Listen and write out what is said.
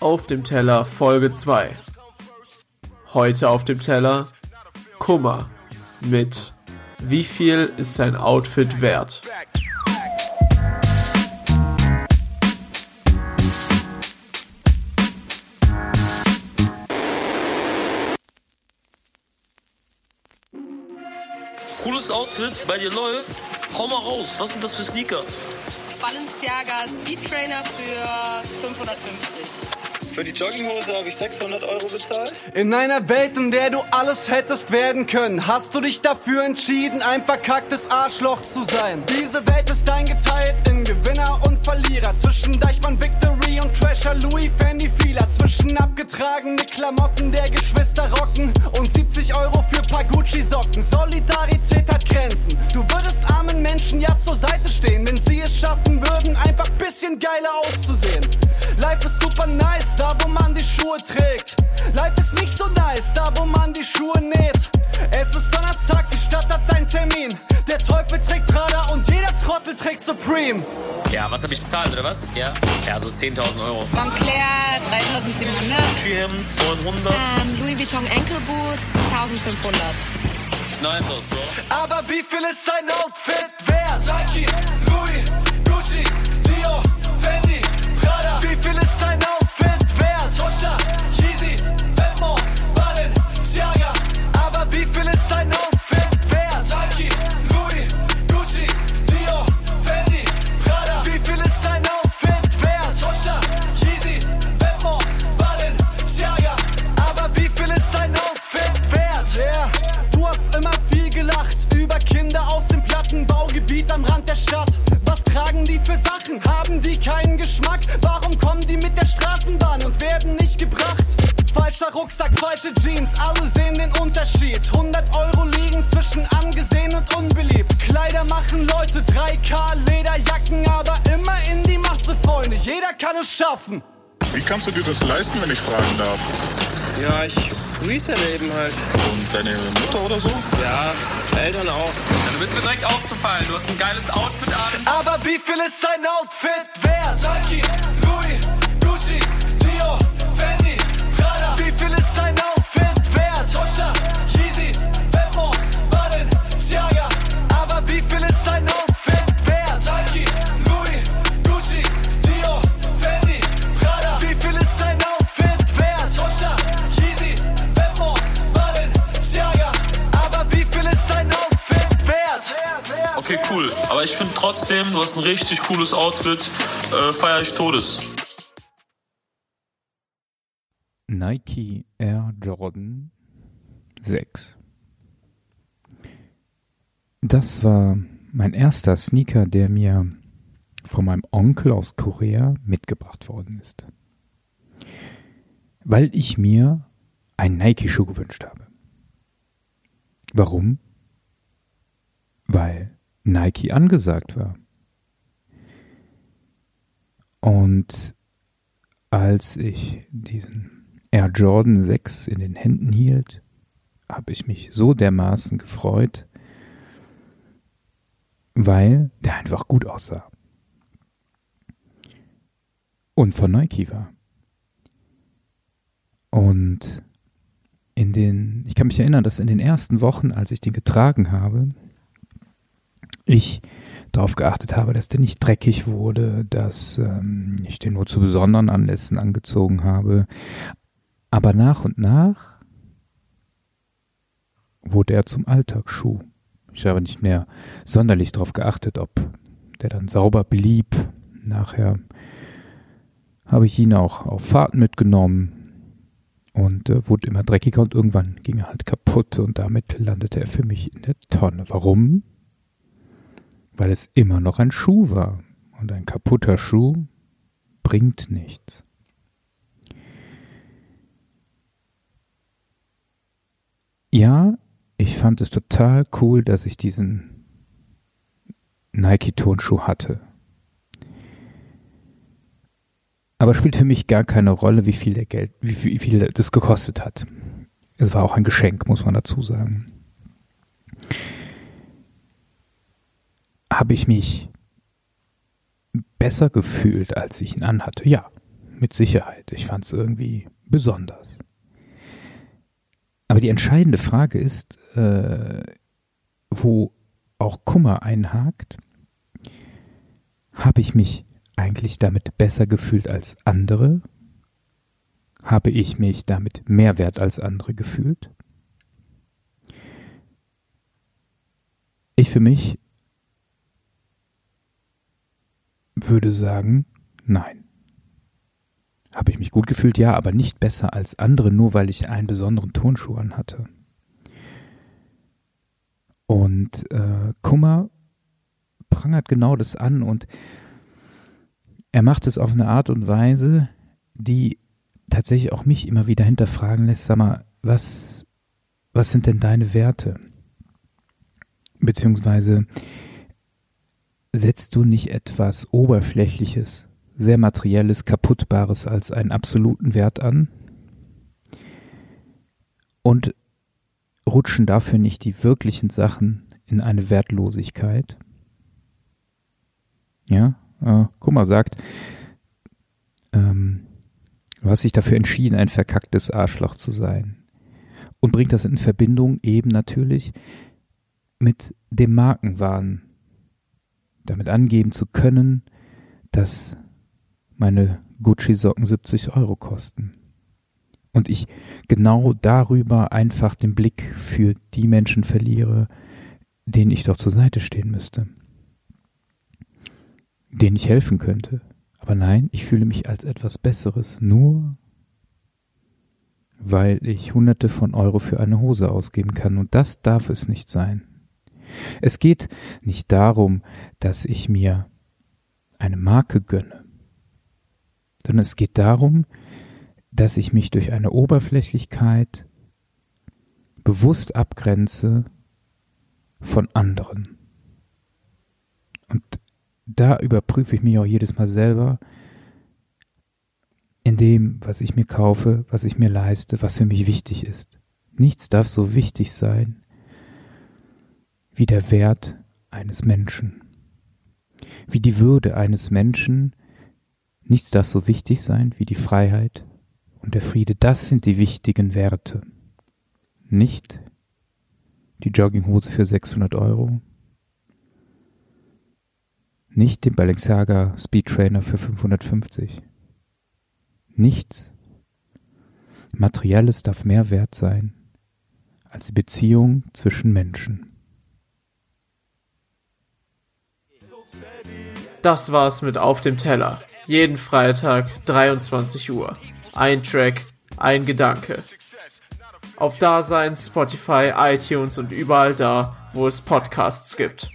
Auf dem Teller Folge 2. Heute auf dem Teller Kummer mit Wie viel ist sein Outfit wert? Cooles Outfit, bei dir läuft. Hau mal raus, was sind das für Sneaker? Balenciaga Speed Trainer für 550. Für die Jogginghose habe ich 600 Euro bezahlt. In einer Welt, in der du alles hättest werden können, hast du dich dafür entschieden, ein verkacktes Arschloch zu sein. Diese Welt ist eingeteilt in Gewinner und Verlierer. Zwischen Deichmann Victory und Trasher Louis Fendi Fila. Zwischen abgetragene Klamotten der Geschwister rocken und 70 Euro für paar Gucci Socken. Solidarität hat Grenzen. Du würdest armen Menschen ja zur Seite stehen, wenn sie es schaffen würden, einfach bisschen geiler auszusehen. Life ist super nice, da wo man die Schuhe trägt. Life ist nicht so nice, da wo man die Schuhe näht. Es ist Donnerstag, die Stadt hat einen Termin. Der Teufel trägt Prada und jeder Trottel trägt Supreme. Ja, was habe ich bezahlt, oder was? Ja, ja so 10.000 Euro. Montclair 3700. Gucci-Hemd 900. Ähm, Louis Vuitton Ankle Boots 1500. Sieht nice aus, Bro. Aber wie viel ist dein Outfit wert? Nike, Louis, Falscher Rucksack, falsche Jeans, alle sehen den Unterschied. 100 Euro liegen zwischen angesehen und unbeliebt. Kleider machen Leute, 3K Lederjacken, aber immer in die Masse, Freunde. Jeder kann es schaffen. Wie kannst du dir das leisten, wenn ich fragen darf? Ja, ich reselle eben halt. Und deine Mutter oder so? Ja, Eltern auch. Ja, du bist mir direkt aufgefallen. Du hast ein geiles Outfit an. Aber wie viel ist dein Outfit wert? Nike, Louis, Aber ich finde trotzdem, du hast ein richtig cooles Outfit. Äh, feier ich Todes. Nike Air Jordan 6. Das war mein erster Sneaker, der mir von meinem Onkel aus Korea mitgebracht worden ist. Weil ich mir einen Nike-Schuh gewünscht habe. Warum? Weil Nike angesagt war. Und als ich diesen Air Jordan 6 in den Händen hielt, habe ich mich so dermaßen gefreut, weil der einfach gut aussah. Und von Nike war. Und in den, ich kann mich erinnern, dass in den ersten Wochen, als ich den getragen habe, ich darauf geachtet habe, dass der nicht dreckig wurde, dass ähm, ich den nur zu besonderen Anlässen angezogen habe. Aber nach und nach wurde er zum Alltagsschuh. Ich habe nicht mehr sonderlich darauf geachtet, ob der dann sauber blieb. Nachher habe ich ihn auch auf Fahrten mitgenommen und äh, wurde immer dreckiger und irgendwann ging er halt kaputt und damit landete er für mich in der Tonne. Warum? Weil es immer noch ein Schuh war und ein kaputter Schuh bringt nichts. Ja, ich fand es total cool, dass ich diesen Nike-Tonschuh hatte. Aber spielt für mich gar keine Rolle, wie viel der Geld, wie viel, das gekostet hat. Es war auch ein Geschenk, muss man dazu sagen. Habe ich mich besser gefühlt, als ich ihn anhatte? Ja, mit Sicherheit. Ich fand es irgendwie besonders. Aber die entscheidende Frage ist, äh, wo auch Kummer einhakt, habe ich mich eigentlich damit besser gefühlt als andere? Habe ich mich damit mehr wert als andere gefühlt? Ich für mich würde sagen, nein. Habe ich mich gut gefühlt? Ja, aber nicht besser als andere, nur weil ich einen besonderen Tonschuh an hatte. Und äh, Kummer prangert genau das an und er macht es auf eine Art und Weise, die tatsächlich auch mich immer wieder hinterfragen lässt, sag mal, was, was sind denn deine Werte? Beziehungsweise setzt du nicht etwas Oberflächliches, sehr Materielles, Kaputtbares als einen absoluten Wert an? Und rutschen dafür nicht die wirklichen Sachen in eine Wertlosigkeit? Ja, äh, Kummer sagt, ähm, du hast dich dafür entschieden, ein verkacktes Arschloch zu sein. Und bringt das in Verbindung eben natürlich mit dem Markenwahn. Damit angeben zu können, dass meine Gucci-Socken 70 Euro kosten. Und ich genau darüber einfach den Blick für die Menschen verliere, denen ich doch zur Seite stehen müsste denen ich helfen könnte. Aber nein, ich fühle mich als etwas Besseres, nur weil ich Hunderte von Euro für eine Hose ausgeben kann. Und das darf es nicht sein. Es geht nicht darum, dass ich mir eine Marke gönne, sondern es geht darum, dass ich mich durch eine Oberflächlichkeit bewusst abgrenze von anderen. Und da überprüfe ich mich auch jedes Mal selber in dem, was ich mir kaufe, was ich mir leiste, was für mich wichtig ist. Nichts darf so wichtig sein wie der Wert eines Menschen, wie die Würde eines Menschen. Nichts darf so wichtig sein wie die Freiheit und der Friede. Das sind die wichtigen Werte. Nicht die Jogginghose für 600 Euro, nicht den Balenciaga Speed Trainer für 550. Nichts Materielles darf mehr wert sein als die Beziehung zwischen Menschen. Das war's mit Auf dem Teller. Jeden Freitag 23 Uhr. Ein Track, ein Gedanke. Auf Dasein, Spotify, iTunes und überall da, wo es Podcasts gibt.